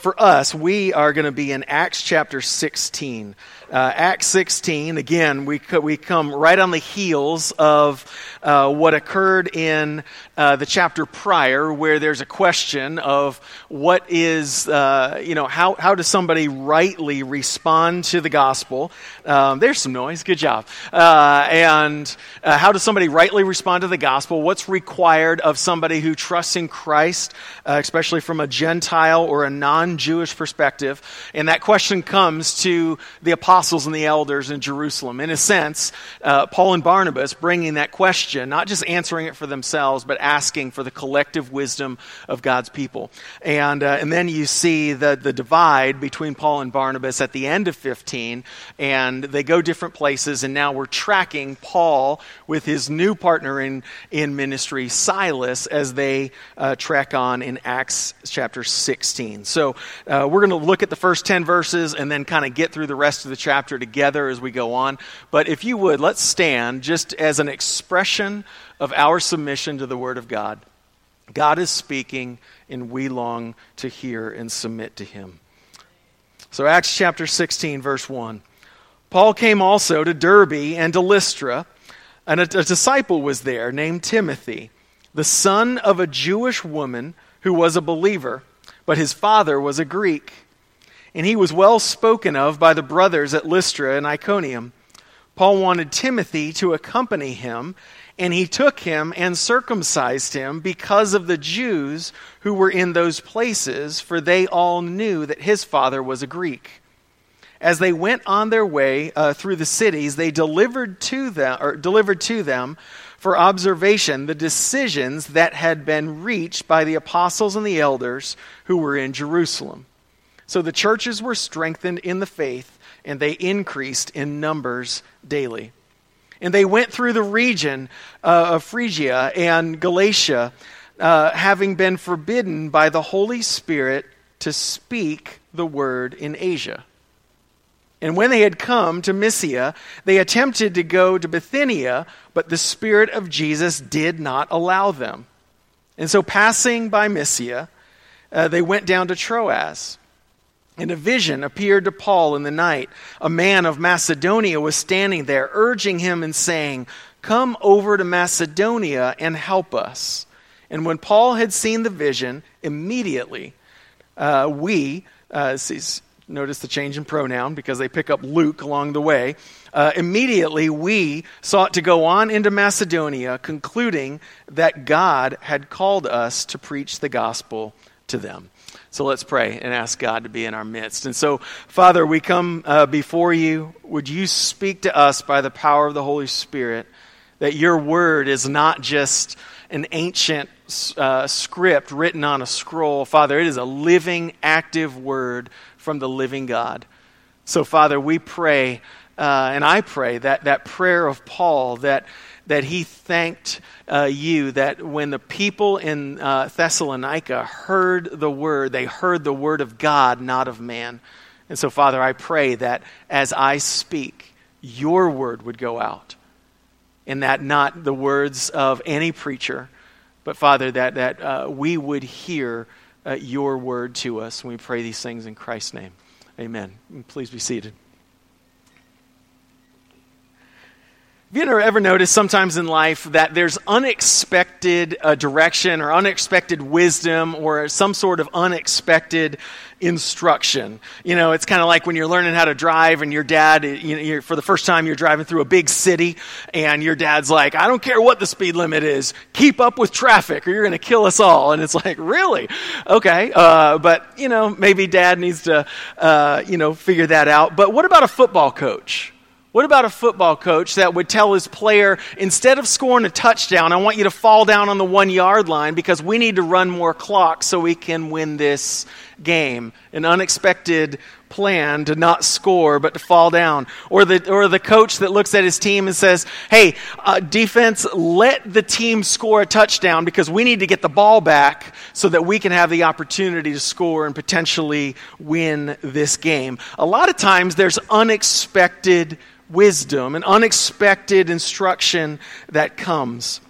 For us, we are going to be in Acts chapter 16. Uh, Acts 16, again, we, we come right on the heels of uh, what occurred in uh, the chapter prior, where there's a question of what is, uh, you know, how, how does somebody rightly respond to the gospel? Um, there's some noise, good job. Uh, and uh, how does somebody rightly respond to the gospel? What's required of somebody who trusts in Christ, especially from a Gentile or a non Jewish perspective? And that question comes to the apostles and the elders in Jerusalem. In a sense, Paul and Barnabas bringing that question, not just answering it for themselves, but asking for the collective wisdom of God's people. And, uh, and then you see the, the divide between Paul and Barnabas at the end of 15, and they go different places, and now we're tracking Paul with his new partner in, in ministry, Silas, as they uh, trek on in Acts chapter 16. So uh, we're going to look at the first 10 verses and then kind of get through the rest of the chapter together as we go on. But if you would, let's stand just as an expression of our submission to the Word of God. God is speaking, and we long to hear and submit to Him. So, Acts chapter 16, verse 1. Paul came also to Derbe and to Lystra, and a, a disciple was there named Timothy, the son of a Jewish woman who was a believer, but his father was a Greek. And he was well spoken of by the brothers at Lystra and Iconium. Paul wanted Timothy to accompany him and he took him and circumcised him because of the Jews who were in those places, for they all knew that his father was a Greek. As they went on their way uh, through the cities, they delivered to them, or delivered to them for observation the decisions that had been reached by the apostles and the elders who were in Jerusalem. So the churches were strengthened in the faith, and they increased in numbers daily. And they went through the region uh, of Phrygia and Galatia, uh, having been forbidden by the Holy Spirit to speak the word in Asia. And when they had come to Mysia, they attempted to go to Bithynia, but the Spirit of Jesus did not allow them. And so, passing by Mysia, uh, they went down to Troas. And a vision appeared to Paul in the night. A man of Macedonia was standing there, urging him and saying, Come over to Macedonia and help us. And when Paul had seen the vision, immediately uh, we, uh, notice the change in pronoun because they pick up Luke along the way. Uh, immediately we sought to go on into Macedonia, concluding that God had called us to preach the gospel to them. So let's pray and ask God to be in our midst. And so, Father, we come uh, before you. Would you speak to us by the power of the Holy Spirit that your word is not just an ancient uh, script written on a scroll? Father, it is a living, active word from the living God. So, Father, we pray, uh, and I pray that that prayer of Paul that that he thanked uh, you that when the people in uh, Thessalonica heard the word, they heard the word of God, not of man. And so, Father, I pray that as I speak, your word would go out, and that not the words of any preacher, but, Father, that, that uh, we would hear uh, your word to us. And we pray these things in Christ's name. Amen. And Please be seated. Have you ever ever noticed sometimes in life that there's unexpected uh, direction or unexpected wisdom or some sort of unexpected instruction? You know, it's kind of like when you're learning how to drive and your dad, you know, for the first time, you're driving through a big city and your dad's like, I don't care what the speed limit is, keep up with traffic or you're going to kill us all. And it's like, really? Okay. Uh, but, you know, maybe dad needs to, uh, you know, figure that out. But what about a football coach? What about a football coach that would tell his player, instead of scoring a touchdown, I want you to fall down on the one yard line because we need to run more clock so we can win this game? An unexpected plan to not score but to fall down. Or the, or the coach that looks at his team and says, hey, uh, defense, let the team score a touchdown because we need to get the ball back so that we can have the opportunity to score and potentially win this game. A lot of times there's unexpected wisdom and unexpected instruction that comes.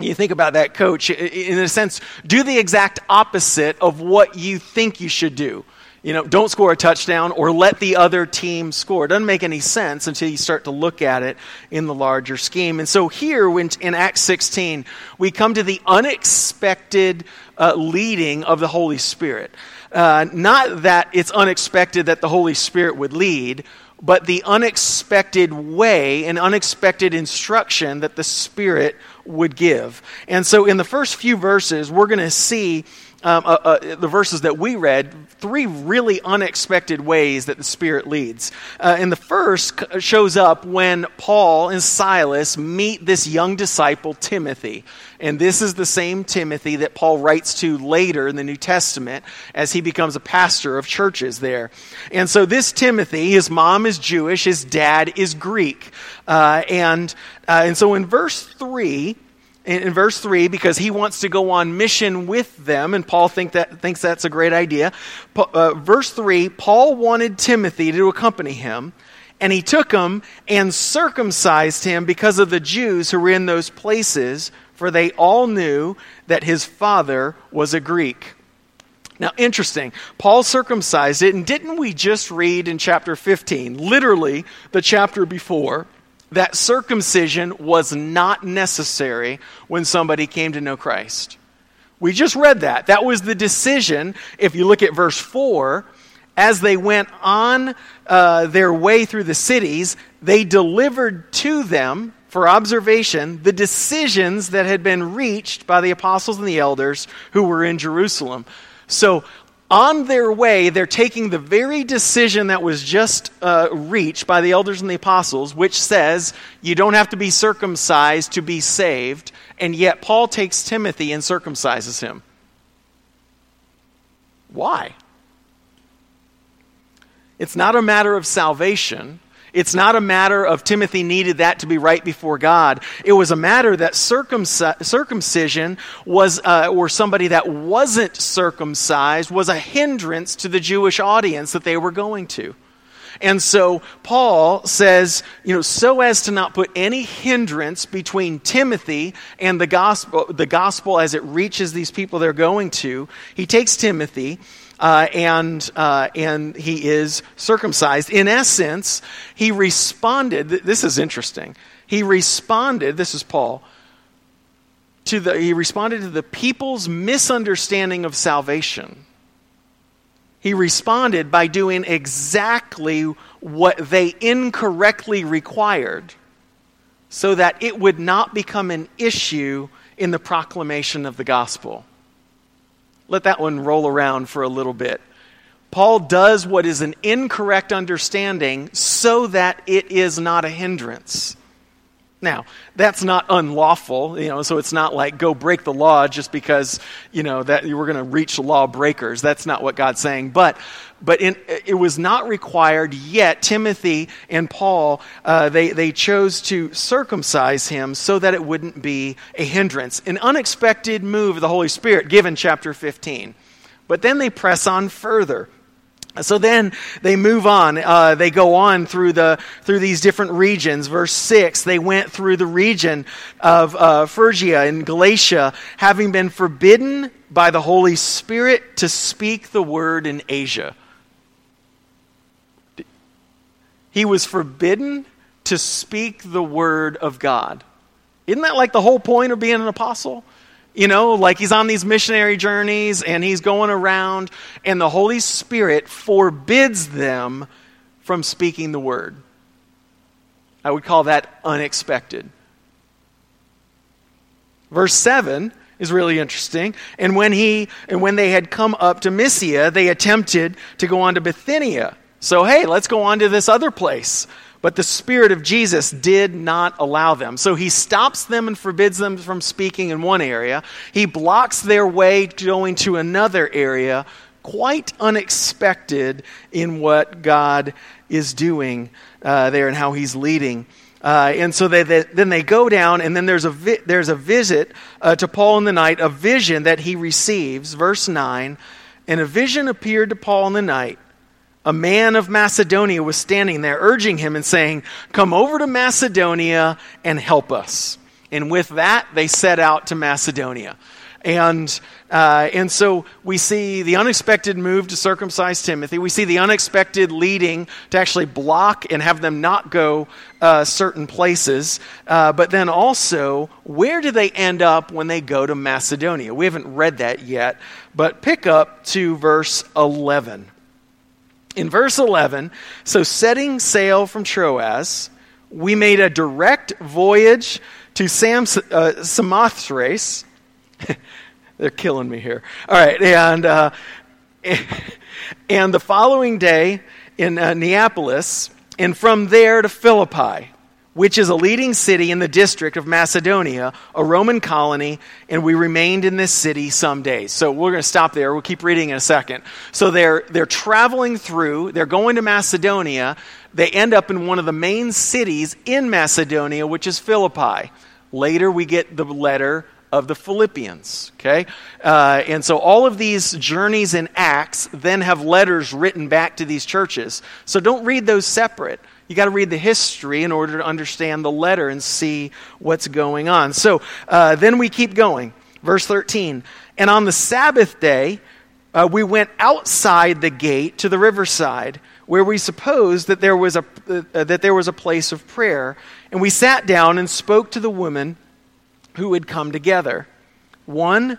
You think about that coach, in a sense, do the exact opposite of what you think you should do. You know, don't score a touchdown or let the other team score. It doesn't make any sense until you start to look at it in the larger scheme. And so here when, in Acts 16, we come to the unexpected uh, leading of the Holy Spirit. Uh, not that it's unexpected that the Holy Spirit would lead, but the unexpected way and unexpected instruction that the Spirit would give. And so in the first few verses, we're going to see um, uh, uh, the verses that we read, three really unexpected ways that the Spirit leads. Uh, and the first shows up when Paul and Silas meet this young disciple, Timothy. And this is the same Timothy that Paul writes to later in the New Testament as he becomes a pastor of churches there. And so, this Timothy, his mom is Jewish, his dad is Greek. Uh, and, uh, and so, in verse 3, in, in, verse 3 because he wants to go on mission with them, and Paul think that, thinks that's a great idea. Uh, verse 3 Paul wanted Timothy to accompany him, and he took him and circumcised him because of the Jews who were in those places, for they all knew that his father was a Greek. Now, interesting. Paul circumcised it, and didn't we just read in chapter 15, literally the chapter before? That circumcision was not necessary when somebody came to know Christ. We just read that. That was the decision. If you look at verse 4, as they went on uh, their way through the cities, they delivered to them for observation the decisions that had been reached by the apostles and the elders who were in Jerusalem. So on their way, they're taking the very decision that was just uh, reached by the elders and the apostles, which says you don't have to be circumcised to be saved, and yet Paul takes Timothy and circumcises him. Why? It's not a matter of salvation. It's not a matter of Timothy needed that to be right before God. It was a matter that circumcision was, uh, or somebody that wasn't circumcised, was a hindrance to the Jewish audience that they were going to. And so Paul says, you know, so as to not put any hindrance between Timothy and the gospel, the gospel as it reaches these people they're going to, he takes Timothy uh, and, uh, and he is circumcised. In essence, he responded, this is interesting. He responded, this is Paul, to the, he responded to the people's misunderstanding of salvation. He responded by doing exactly what they incorrectly required so that it would not become an issue in the proclamation of the gospel. Let that one roll around for a little bit. Paul does what is an incorrect understanding so that it is not a hindrance. Now, that's not unlawful, you know, so it's not like go break the law just because, you know, that we're going to reach law breakers. That's not what God's saying. But, but in, it was not required yet. Timothy and Paul, uh, they, they chose to circumcise him so that it wouldn't be a hindrance. An unexpected move of the Holy Spirit given chapter 15. But then they press on further. So then they move on. Uh, they go on through the through these different regions. Verse six, they went through the region of uh, Phrygia and Galatia, having been forbidden by the Holy Spirit to speak the word in Asia. He was forbidden to speak the word of God. Isn't that like the whole point of being an apostle? You know, like he's on these missionary journeys and he's going around, and the Holy Spirit forbids them from speaking the word. I would call that unexpected. Verse 7 is really interesting. And when he and when they had come up to Mysia, they attempted to go on to Bithynia. So hey, let's go on to this other place. But the Spirit of Jesus did not allow them. So he stops them and forbids them from speaking in one area. He blocks their way going to another area, quite unexpected in what God is doing uh, there and how he's leading. Uh, and so they, they, then they go down, and then there's a, vi- there's a visit uh, to Paul in the night, a vision that he receives. Verse 9 And a vision appeared to Paul in the night a man of Macedonia was standing there, urging him and saying, Come over to Macedonia and help us. And with that, they set out to Macedonia. And, uh, and so we see the unexpected move to circumcise Timothy. We see the unexpected leading to actually block and have them not go uh, certain places. Uh, but then also, where do they end up when they go to Macedonia? We haven't read that yet, but pick up to verse 11. In verse 11, so setting sail from Troas, we made a direct voyage to Sam, uh, Samothrace They're killing me here. All right, and uh, and the following day in uh, Neapolis, and from there to Philippi, which is a leading city in the district of Macedonia, a Roman colony, and we remained in this city some days. So we're going to stop there. We'll keep reading in a second. So they're they're traveling through. They're going to Macedonia. They end up in one of the main cities in Macedonia, which is Philippi. Later, we get the letter of the Philippians. Okay? Uh, and so all of these journeys in Acts then have letters written back to these churches. So don't read those separate. You got to read the history in order to understand the letter and see what's going on. So uh, then we keep going. Verse 13. And on the Sabbath day, uh, we went outside the gate to the riverside where we supposed that there was a uh, that there was a place of prayer and we sat down and spoke to the women who had come together. One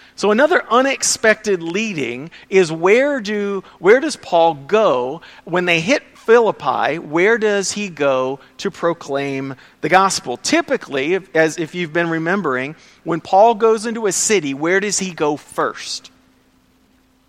So another unexpected leading is where do where does Paul go when they hit Philippi? Where does he go to proclaim the gospel? Typically, as if you've been remembering, when Paul goes into a city, where does he go first?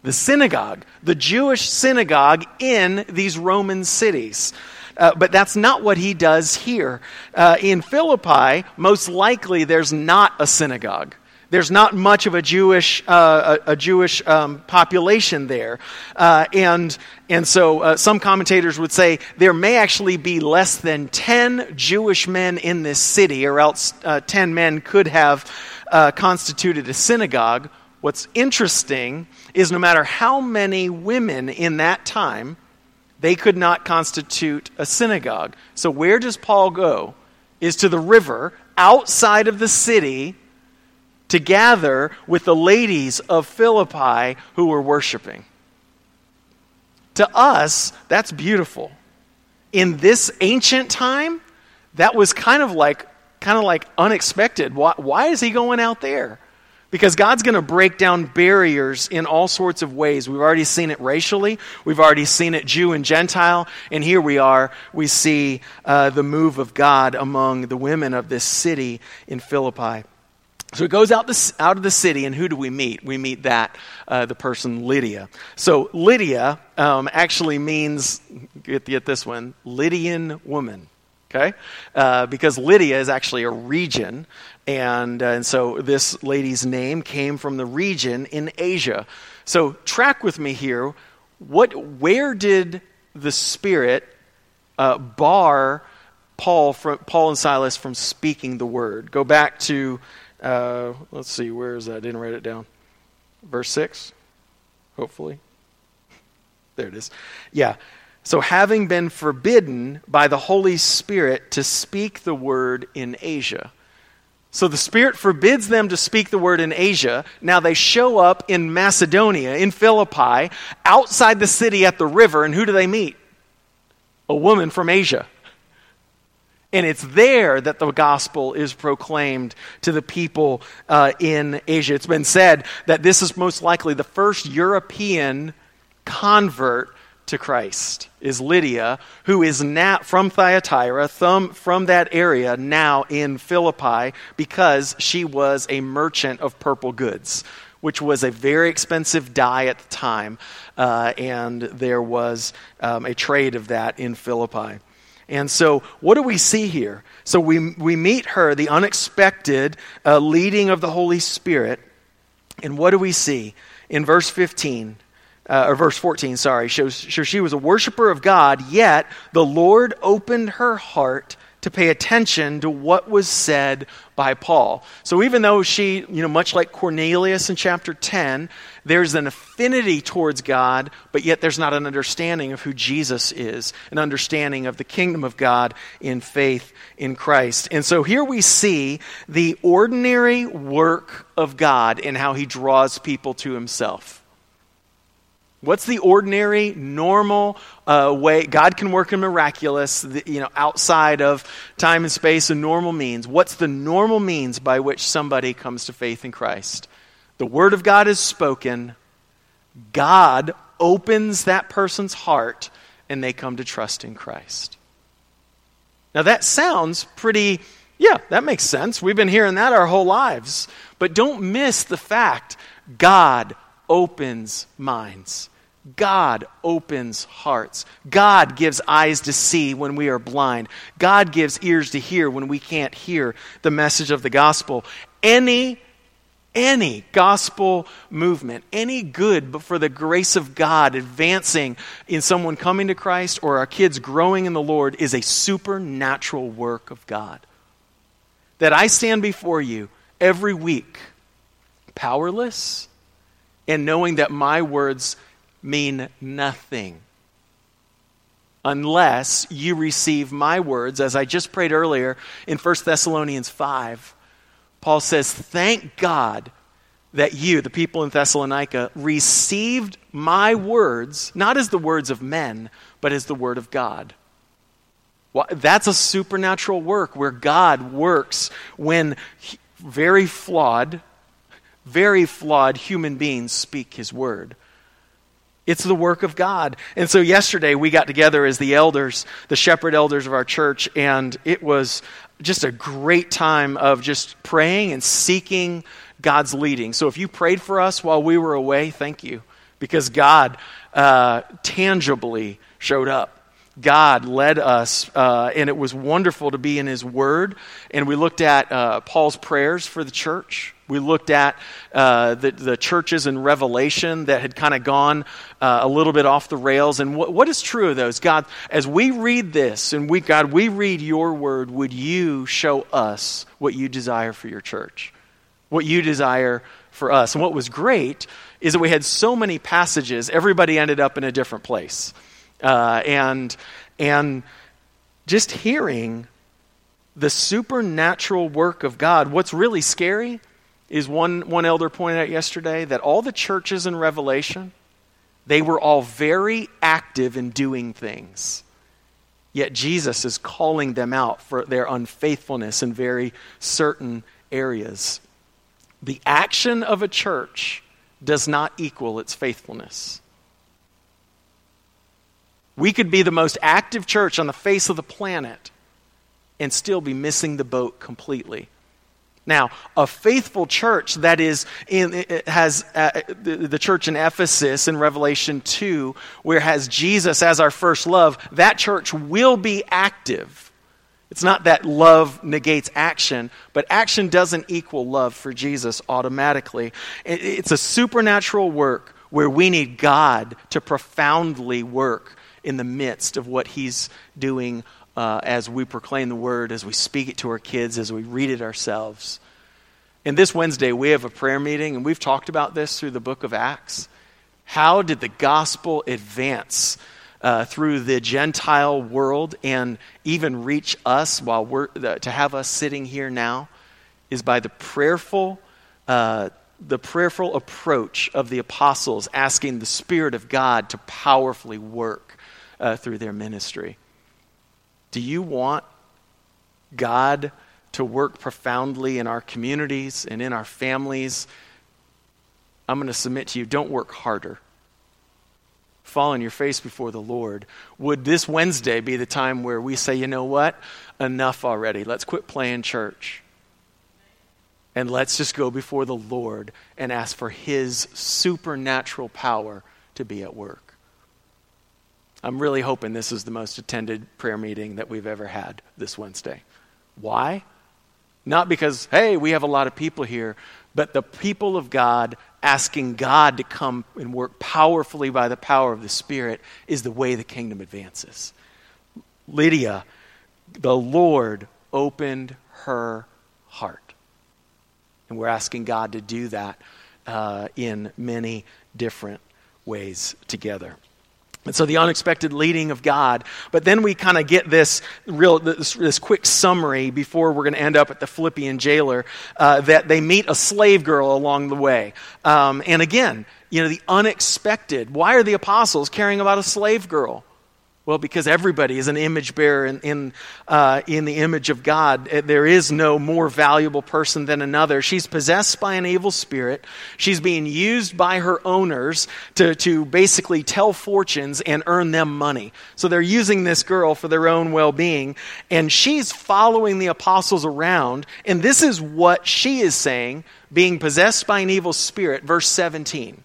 The synagogue, the Jewish synagogue in these Roman cities. Uh, but that's not what he does here. Uh, in Philippi, most likely there's not a synagogue. There's not much of a Jewish, uh, a, a, Jewish um, population there. Uh, and, and so uh, some commentators would say there may actually be less than 10 Jewish men in this city, or else uh, 10 men could have uh, constituted a synagogue. What's interesting is no matter how many women in that time, they could not constitute a synagogue. So, where does Paul go? Is to the river outside of the city to gather with the ladies of Philippi who were worshiping. To us, that's beautiful. In this ancient time, that was kind of like kind of like unexpected. Why, why is he going out there? Because God's going to break down barriers in all sorts of ways. We've already seen it racially, we've already seen it Jew and Gentile, and here we are. We see uh, the move of God among the women of this city in Philippi. So it goes out, the, out of the city, and who do we meet? We meet that, uh, the person Lydia. So Lydia um, actually means, get, get this one, Lydian woman. Okay? Uh, because Lydia is actually a region, and, uh, and so this lady's name came from the region in Asia. So track with me here. What, where did the Spirit uh, bar Paul, from, Paul and Silas from speaking the word? Go back to uh, let's see, where is that? I didn't write it down. Verse 6, hopefully. There it is. Yeah. So, having been forbidden by the Holy Spirit to speak the word in Asia. So, the Spirit forbids them to speak the word in Asia. Now, they show up in Macedonia, in Philippi, outside the city at the river, and who do they meet? A woman from Asia. And it's there that the gospel is proclaimed to the people uh, in Asia. It's been said that this is most likely the first European convert to Christ is Lydia, who is now from Thyatira, from that area, now in Philippi, because she was a merchant of purple goods, which was a very expensive dye at the time, uh, and there was um, a trade of that in Philippi. And so, what do we see here? So, we, we meet her, the unexpected uh, leading of the Holy Spirit. And what do we see? in verse 15, uh, or verse 14, sorry, shows, shows she was a worshiper of God, yet the Lord opened her heart to pay attention to what was said by Paul. So even though she, you know, much like Cornelius in chapter 10, there's an affinity towards God, but yet there's not an understanding of who Jesus is, an understanding of the kingdom of God in faith in Christ. And so here we see the ordinary work of God in how he draws people to himself. What's the ordinary, normal uh, way? God can work in miraculous, you know, outside of time and space and normal means. What's the normal means by which somebody comes to faith in Christ? The Word of God is spoken. God opens that person's heart, and they come to trust in Christ. Now, that sounds pretty, yeah, that makes sense. We've been hearing that our whole lives. But don't miss the fact God opens minds. God opens hearts. God gives eyes to see when we are blind. God gives ears to hear when we can't hear the message of the gospel. Any any gospel movement, any good but for the grace of God advancing in someone coming to Christ or our kids growing in the Lord is a supernatural work of God. That I stand before you every week, powerless, and knowing that my words mean nothing unless you receive my words, as I just prayed earlier in 1 Thessalonians 5. Paul says, Thank God that you, the people in Thessalonica, received my words, not as the words of men, but as the word of God. That's a supernatural work where God works when very flawed, very flawed human beings speak his word. It's the work of God. And so yesterday we got together as the elders, the shepherd elders of our church, and it was just a great time of just praying and seeking God's leading. So if you prayed for us while we were away, thank you, because God uh, tangibly showed up. God led us, uh, and it was wonderful to be in His Word. And we looked at uh, Paul's prayers for the church. We looked at uh, the, the churches in Revelation that had kind of gone uh, a little bit off the rails. And what, what is true of those? God, as we read this, and we, God, we read your word, would you show us what you desire for your church? What you desire for us? And what was great is that we had so many passages, everybody ended up in a different place. Uh, and, and just hearing the supernatural work of God, what's really scary is one, one elder pointed out yesterday that all the churches in Revelation, they were all very active in doing things. Yet Jesus is calling them out for their unfaithfulness in very certain areas. The action of a church does not equal its faithfulness. We could be the most active church on the face of the planet and still be missing the boat completely. Now, a faithful church that is in, has uh, the, the church in Ephesus in Revelation 2, where has Jesus as our first love, that church will be active. It's not that love negates action, but action doesn't equal love for Jesus automatically. It's a supernatural work where we need God to profoundly work in the midst of what He's doing uh, as we proclaim the word, as we speak it to our kids, as we read it ourselves. And this Wednesday, we have a prayer meeting, and we've talked about this through the book of Acts. How did the gospel advance uh, through the Gentile world and even reach us while we're, to have us sitting here now? Is by the prayerful, uh, the prayerful approach of the apostles asking the Spirit of God to powerfully work uh, through their ministry. Do you want God to work profoundly in our communities and in our families? I'm going to submit to you don't work harder. Fall on your face before the Lord. Would this Wednesday be the time where we say, you know what? Enough already. Let's quit playing church. And let's just go before the Lord and ask for His supernatural power to be at work. I'm really hoping this is the most attended prayer meeting that we've ever had this Wednesday. Why? Not because, hey, we have a lot of people here, but the people of God asking God to come and work powerfully by the power of the Spirit is the way the kingdom advances. Lydia, the Lord opened her heart. And we're asking God to do that uh, in many different ways together. And so the unexpected leading of God. But then we kind of get this real, this, this, quick summary before we're going to end up at the Philippian jailer uh, that they meet a slave girl along the way. Um, and again, you know, the unexpected. Why are the apostles caring about a slave girl? Well, because everybody is an image bearer in, in, uh, in, the image of God. Uh, there is no more valuable person than another. She's possessed by an evil spirit. She's being used by her owners to, to basically tell fortunes and earn them money. So they're using this girl for their own well being. And she's following the apostles around. And this is what she is saying, being possessed by an evil spirit. Verse 17.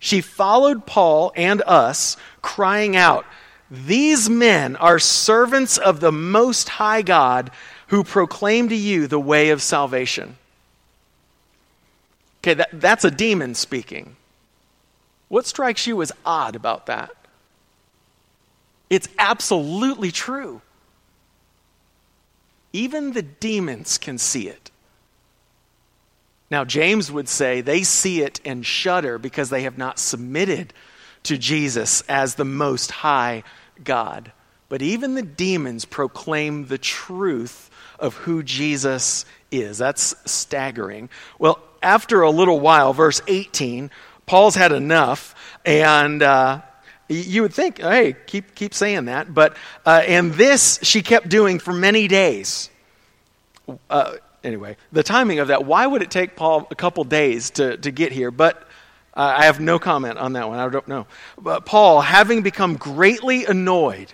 She followed Paul and us, crying out, These men are servants of the Most High God who proclaim to you the way of salvation. Okay, that, that's a demon speaking. What strikes you as odd about that? It's absolutely true. Even the demons can see it. Now, James would say they see it and shudder because they have not submitted to Jesus as the most high God. But even the demons proclaim the truth of who Jesus is. That's staggering. Well, after a little while, verse 18, Paul's had enough, and uh, you would think, hey, keep, keep saying that. But, uh, and this she kept doing for many days. Uh, anyway, the timing of that, why would it take Paul a couple days to, to get here? But uh, I have no comment on that one. I don't know. But Paul, having become greatly annoyed,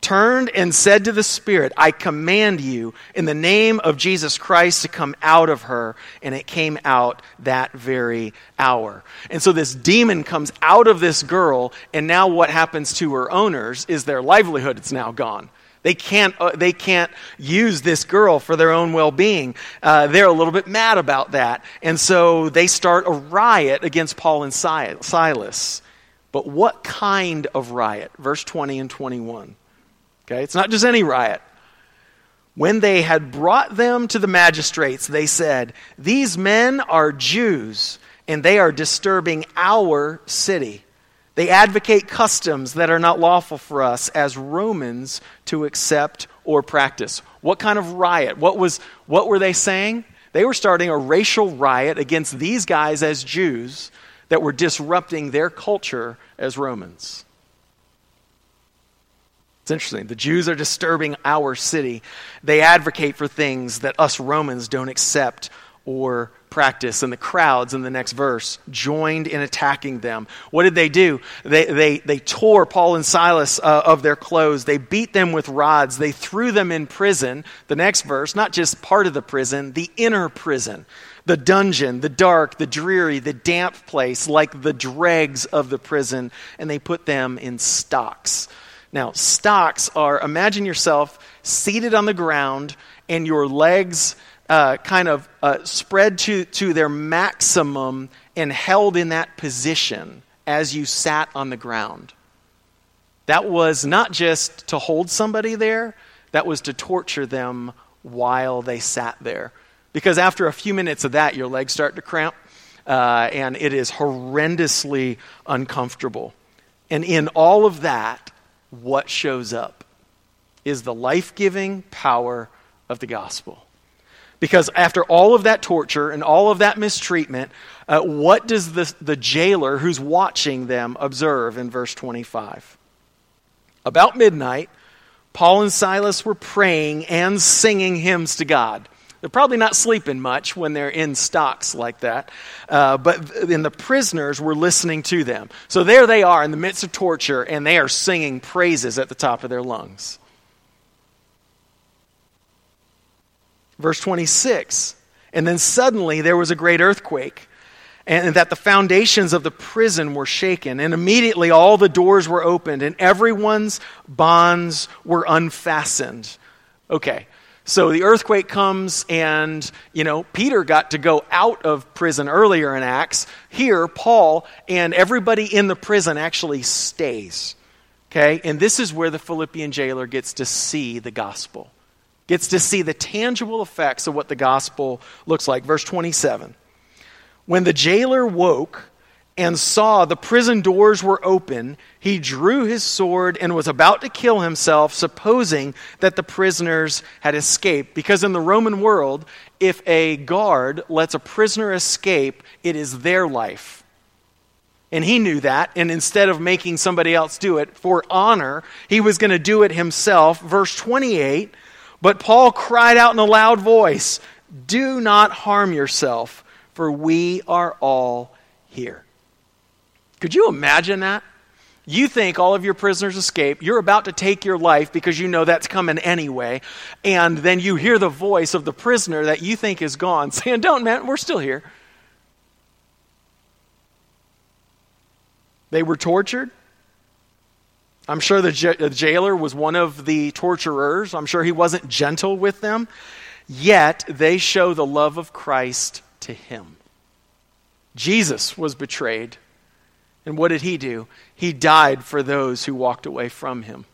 turned and said to the Spirit, I command you in the name of Jesus Christ to come out of her. And it came out that very hour. And so this demon comes out of this girl, and now what happens to her owners is their livelihood. It's now gone. They can't, uh, they can't use this girl for their own well being. Uh, they're a little bit mad about that. And so they start a riot against Paul and Silas. But what kind of riot? Verse 20 and 21. Okay, it's not just any riot. When they had brought them to the magistrates, they said, These men are Jews, and they are disturbing our city. They advocate customs that are not lawful for us as Romans to accept or practice. What kind of riot? What, was, what were they saying? They were starting a racial riot against these guys as Jews that were disrupting their culture as Romans. It's interesting. The Jews are disturbing our city. They advocate for things that us Romans don't accept or practice. And the crowds in the next verse joined in attacking them. What did they do? They, they, they tore Paul and Silas uh, of their clothes. They beat them with rods. They threw them in prison. The next verse, not just part of the prison, the inner prison. The dungeon, the dark, the dreary, the damp place, like the dregs of the prison, and they put them in stocks. Now, stocks are imagine yourself seated on the ground and your legs uh, kind of uh, spread to, to their maximum and held in that position as you sat on the ground. That was not just to hold somebody there, that was to torture them while they sat there. Because after a few minutes of that, your legs start to cramp, uh, and it is horrendously uncomfortable. And in all of that, what shows up is the life giving power of the gospel. Because after all of that torture and all of that mistreatment, uh, what does the, the jailer who's watching them observe in verse 25? About midnight, Paul and Silas were praying and singing hymns to God. They're probably not sleeping much when they're in stocks like that, uh, but then the prisoners were listening to them. So there they are in the midst of torture, and they are singing praises at the top of their lungs. Verse 26. And then suddenly there was a great earthquake, and that the foundations of the prison were shaken. And immediately all the doors were opened, and everyone's bonds were unfastened. Okay, So the earthquake comes, and, you know, Peter got to go out of prison earlier in Acts. Here, Paul and everybody in the prison actually stays. Okay? And this is where the Philippian jailer gets to see the gospel, gets to see the tangible effects of what the gospel looks like. Verse 27. When the jailer woke, and saw the prison doors were open, he drew his sword and was about to kill himself, supposing that the prisoners had escaped. Because in the Roman world, if a guard lets a prisoner escape, it is their life. And he knew that, and instead of making somebody else do it for honor, he was going to do it himself. Verse 28 But Paul cried out in a loud voice, Do not harm yourself, for we are all here. Could you imagine that? You think all of your prisoners escape. You're about to take your life because you know that's coming anyway. And then you hear the voice of the prisoner that you think is gone saying, Don't, man, we're still here. They were tortured. I'm sure the, jailer was one of the torturers. I'm sure he wasn't gentle with them. Yet they show the love of Christ to him. Jesus was betrayed and what did he do? He died for those who walked away from him.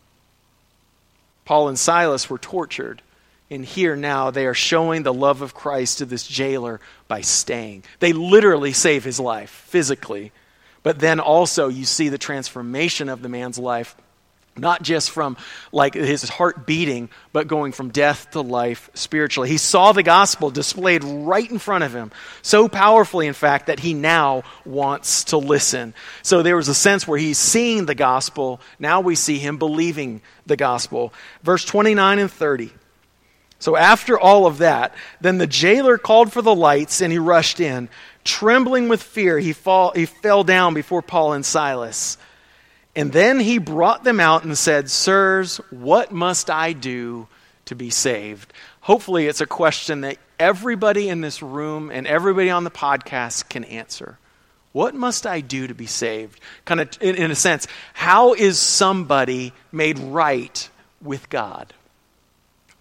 Paul and Silas were tortured. And here now they are showing the love of Christ to this jailer by staying. They literally save his life physically. But then also you see the transformation of the man's life not just from like his heart beating but going from death to life spiritually. He saw the gospel displayed right in front of him so powerfully in fact that he now wants to listen. So there was a sense where he's seeing the gospel. Now we see him believing the gospel. Verse 29 and 30 so after all of that then the jailer called for the lights and he rushed in trembling with fear he, fall, he fell down before paul and silas and then he brought them out and said, Sirs, what must I do to be saved? Hopefully, it's a question that everybody in this room and everybody on the podcast can answer. What must I do to be saved? Kind of, in, in a sense, how is somebody made right with God?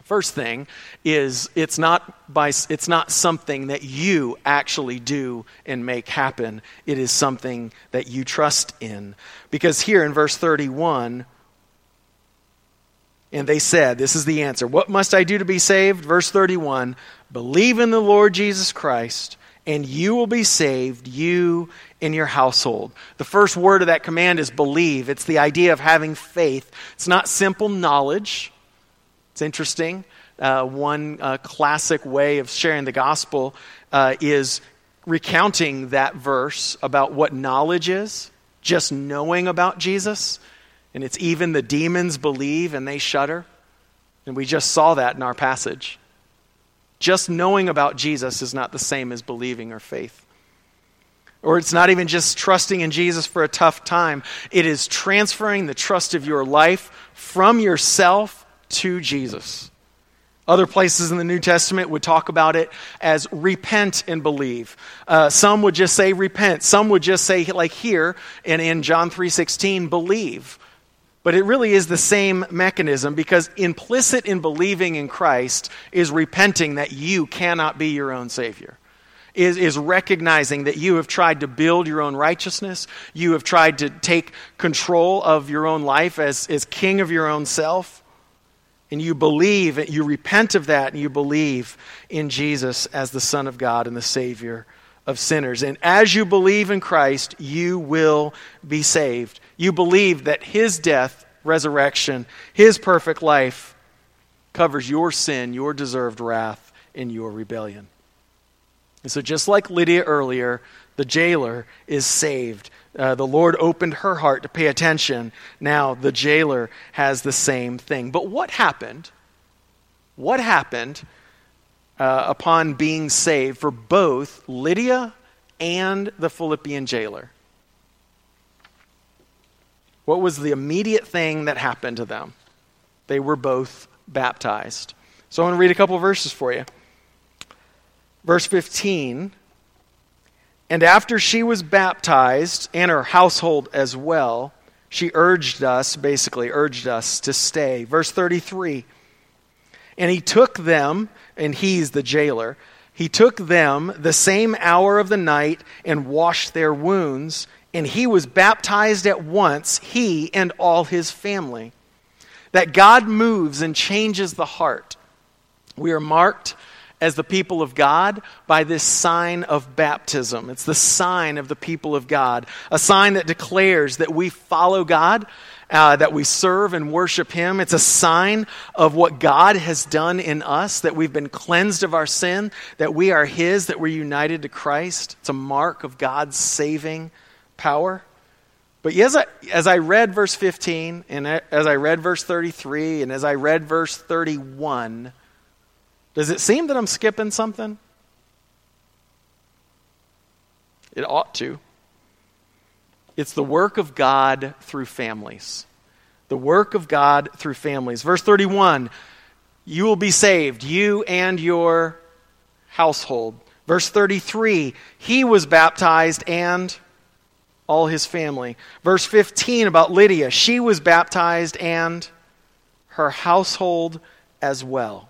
First thing is it's not by it's not something that you actually do and make happen. It is something that you trust in. Because here in verse 31 and they said, this is the answer. What must I do to be saved? Verse 31, believe in the Lord Jesus Christ and you will be saved, you and your household. The first word of that command is believe. It's the idea of having faith. It's not simple knowledge. It's interesting. Uh, one uh, classic way of sharing the gospel uh, is recounting that verse about what knowledge is, just knowing about Jesus. And it's even the demons believe and they shudder. And we just saw that in our passage. Just knowing about Jesus is not the same as believing or faith. Or it's not even just trusting in Jesus for a tough time, it is transferring the trust of your life from yourself to Jesus. Other places in the New Testament would talk about it as repent and believe. Uh, some would just say repent. Some would just say, like here and in John 3.16, believe. But it really is the same mechanism because implicit in believing in Christ is repenting that you cannot be your own Savior. Is, is recognizing that you have tried to build your own righteousness. You have tried to take control of your own life as, as king of your own self and you believe, you repent of that, and you believe in Jesus as the Son of God and the Savior of sinners. And as you believe in Christ, you will be saved. You believe that His death, resurrection, His perfect life covers your sin, your deserved wrath, and your rebellion. And so, just like Lydia earlier, the jailer is saved. Uh, the Lord opened her heart to pay attention. Now the jailer has the same thing. But what happened? What happened uh, upon being saved for both Lydia and the Philippian jailer? What was the immediate thing that happened to them? They were both baptized. So I want to read a couple verses for you. Verse 15 and after she was baptized, and her household as well, she urged us, basically urged us to stay. Verse 33 And he took them, and he's the jailer, he took them the same hour of the night and washed their wounds, and he was baptized at once, he and all his family. That God moves and changes the heart. We are marked as the people of God by this sign of baptism. It's the sign of the people of God, a sign that declares that we follow God uh, that we serve and worship Him. It's a sign of what God has done in us, that we've been cleansed of our sin, that we are His, that we're united to Christ. It's a mark of God's saving power. But as I, as I read verse 15, and as I read verse 33, and as I read verse 31, does it seem that I'm skipping something? It ought to. It's the work of God through families. The work of God through families. Verse 31 You will be saved, you and your household. Verse 33 He was baptized and all his family. Verse 15 about Lydia She was baptized and her household as well.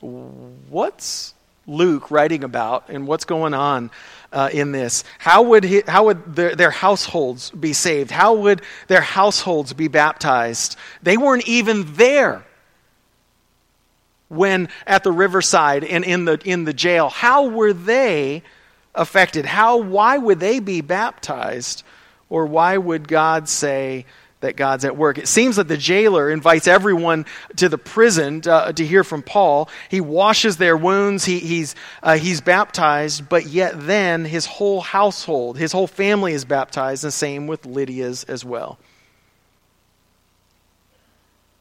What's Luke writing about and what's going on uh, in this? How would, he, how would their, their households be saved? How would their households be baptized? They weren't even there when at the riverside and in the, in the jail. How were they affected? How, why would they be baptized? Or why would God say, that God's at work. It seems that the jailer invites everyone to the prison to, uh, to hear from Paul. He washes their wounds, he, he's, uh, he's baptized, but yet then his whole household, his whole family is baptized, and the same with Lydia's as well.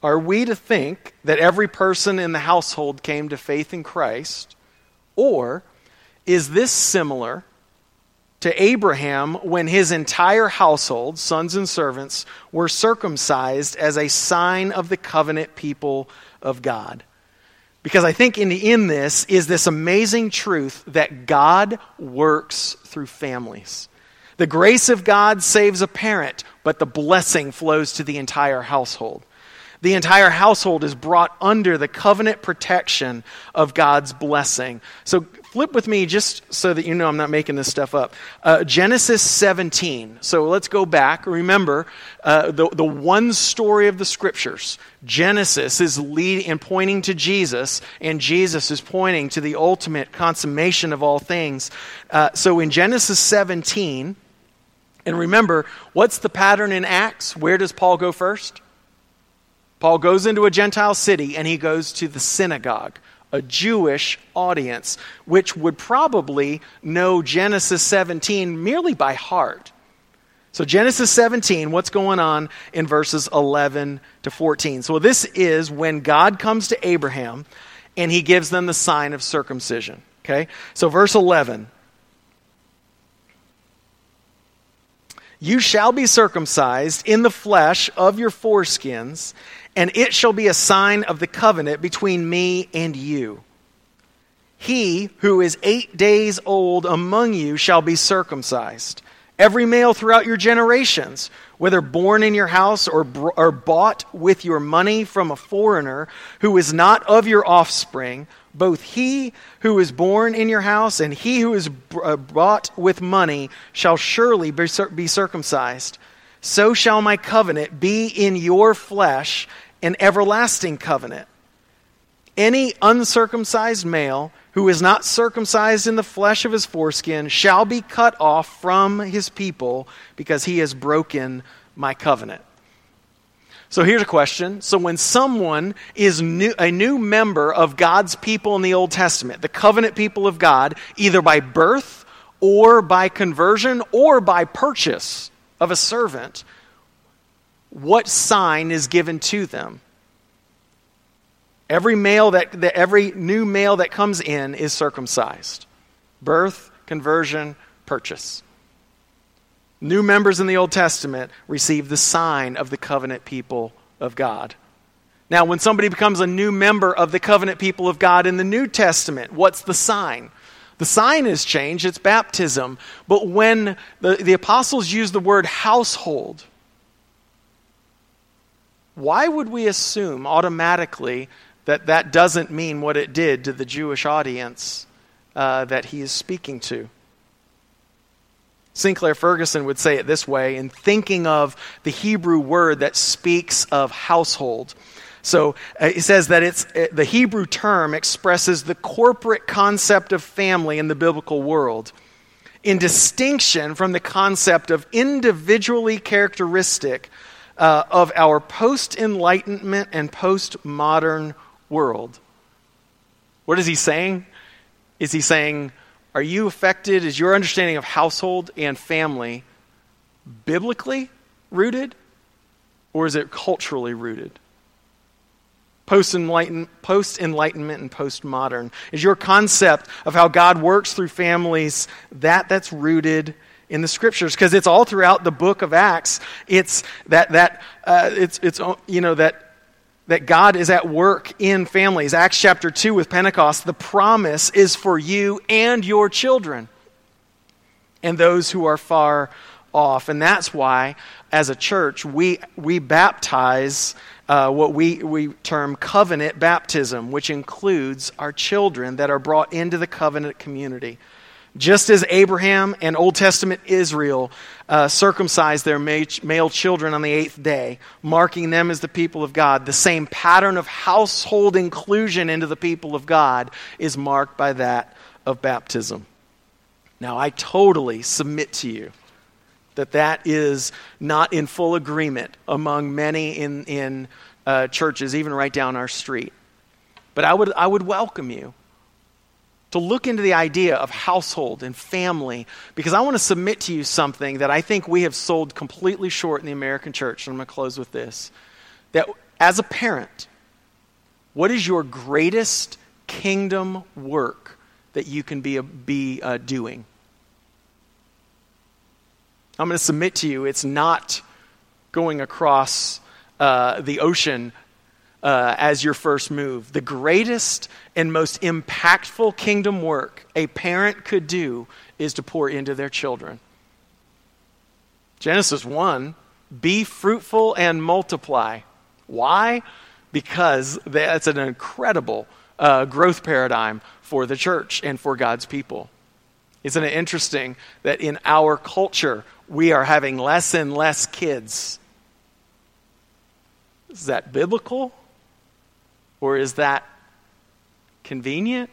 Are we to think that every person in the household came to faith in Christ? Or is this similar to Abraham when his entire household, sons and servants, were circumcised as a sign of the covenant people of God. Because I think in, in this is this amazing truth that God works through families. The grace of God saves a parent, but the blessing flows to the entire household. The entire household is brought under the covenant protection of God's blessing. So flip with me just so that you know I'm not making this stuff up. Uh, Genesis 17. So let's go back. Remember uh, the, the one story of the scriptures. Genesis is leading and pointing to Jesus, and Jesus is pointing to the ultimate consummation of all things. Uh, so in Genesis 17, and remember, what's the pattern in Acts? Where does Paul go first? Paul goes into a Gentile city and he goes to the synagogue a Jewish audience, which would probably know Genesis 17 merely by heart. So, Genesis 17, what's going on in verses 11 to 14? So, this is when God comes to Abraham and he gives them the sign of circumcision. Okay? So, verse 11 You shall be circumcised in the flesh of your foreskins and it shall be a sign of the covenant between me and you. He who is eight days old among you shall be circumcised. Every male throughout your generations, whether born in your house or, or bought with your money from a foreigner who is not of your offspring, both he who is born in your house and he who is uh, bought with money shall surely be circumcised. So shall my covenant be in your flesh an everlasting covenant. Any uncircumcised male who is not circumcised in the flesh of his foreskin shall be cut off from his people because he has broken my covenant. So here's a question. So when someone is new, a new member of God's people in the Old Testament, the covenant people of God, either by birth or by conversion or by purchase of a servant, what sign is given to them. Every male that, every new male that comes in is circumcised. Birth, conversion, purchase. New members in the Old Testament receive the sign of the covenant people of God. Now, when somebody becomes a new member of the covenant people of God in the New Testament, what's the sign? The sign has changed, it's baptism. But when the, the apostles use the word household, why would we assume automatically that that doesn't mean what it did to the Jewish audience uh, that he is speaking to? Sinclair Ferguson would say it this way in thinking of the Hebrew word that speaks of household. So uh, he says that it's uh, the Hebrew term expresses the corporate concept of family in the biblical world, in distinction from the concept of individually characteristic uh, of our post Enlightenment and post modern world. What is he saying? Is he saying, Are you affected? Is your understanding of household and family biblically rooted? Or is it culturally rooted? Post enlightenment and post modern. Is your concept of how God works through families that that's rooted in the scriptures because it's all throughout the book of acts it's that that uh, it's it's you know that that God is at work in families. Acts chapter 2 with Pentecost, the promise is for you and your children and those who are far off. And that's why, as a church, we, we baptize uh, what we, we term covenant baptism, which includes our children that are brought into the covenant community. Just as Abraham and Old Testament Israel uh, circumcised their male children on the eighth day, marking them as the people of God, the same pattern of household inclusion into the people of God is marked by that of baptism. Now, I totally submit to you that that is not in full agreement among many in, in uh, churches, even right down our street. But I would, I would welcome you to look into the idea of household and family because I want to submit to you something that I think we have sold completely short in the American church. And I'm going to close with this that as a parent, what is your greatest kingdom work that you can be, be uh, doing? I'm going to submit to you it's not going across uh, the ocean uh, as your first move. The greatest and most impactful kingdom work a parent could do is to pour into their children. Genesis 1 be fruitful and multiply. Why? Because that's an incredible uh, growth paradigm for the church and for God's people. Isn't it interesting that in our culture we are having less and less kids? Is that biblical? Or is that convenient?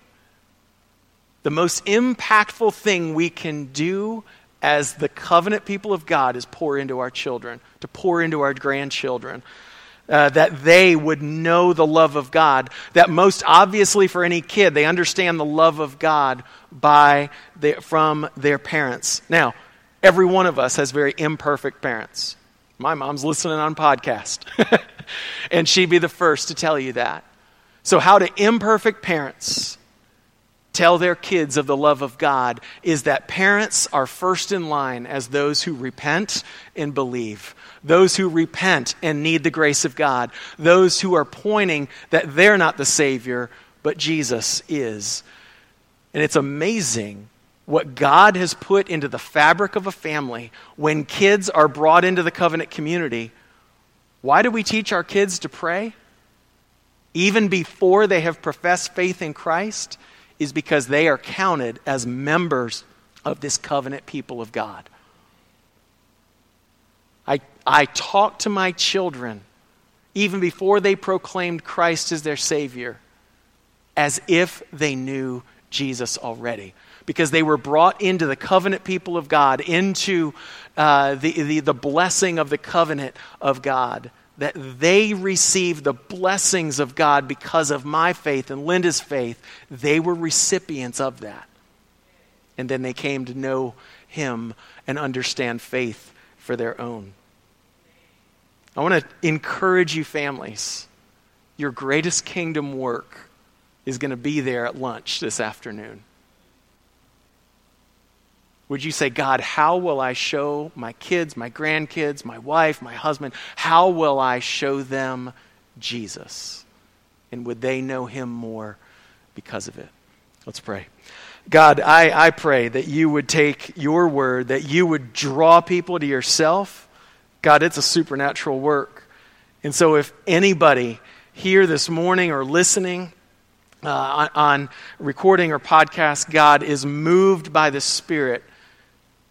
The most impactful thing we can do as the covenant people of God is pour into our children, to pour into our grandchildren. Uh, that they would know the love of God. That most obviously for any kid, they understand the love of God by the, from their parents. Now, every one of us has very imperfect parents. My mom's listening on podcast, and she'd be the first to tell you that. So, how do imperfect parents tell their kids of the love of God is that parents are first in line as those who repent and believe, those who repent and need the grace of God, those who are pointing that they're not the Savior, but Jesus is. And it's amazing what God has put into the fabric of a family when kids are brought into the covenant community. Why do we teach our kids to pray? Even before they have professed faith in Christ, is because they are counted as members of this covenant people of God. I, I talk to my children, even before they proclaimed Christ as their Savior, as if they knew Jesus already. Because they were brought into the covenant people of God, into uh, the, the, the blessing of the covenant of God that they received the blessings of God because of my faith and Linda's faith, they were recipients of that. And then they came to know Him and understand faith for their own. I want to encourage you, families. Your greatest kingdom work is going to be there at lunch this afternoon. Would you say, God, how will I show my kids, my grandkids, my wife, my husband, how will I show them Jesus? And would they know him more because of it? Let's pray. God, I, I pray that you would take your word, that you would draw people to yourself. God, it's a supernatural work. And so, if anybody here this morning or listening uh, on, on recording or podcast, God is moved by the Spirit,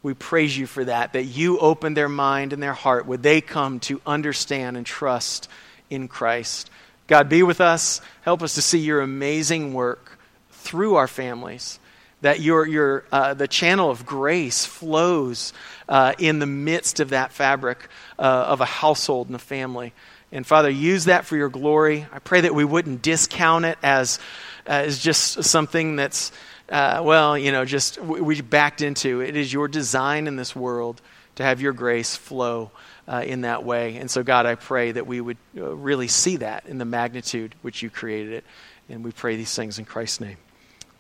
we praise you for that, that you open their mind and their heart. Would they come to understand and trust in Christ? God, be with us. Help us to see your amazing work through our families. That your, your, uh, the channel of grace flows uh, in the midst of that fabric uh, of a household and a family. And Father, use that for your glory. I pray that we wouldn't discount it as, as just something that's, uh, well, you know, just we, we backed into. It is your design in this world to have your grace flow uh, in that way. And so, God, I pray that we would uh, really see that in the magnitude which you created it. And we pray these things in Christ's name.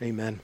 Amen.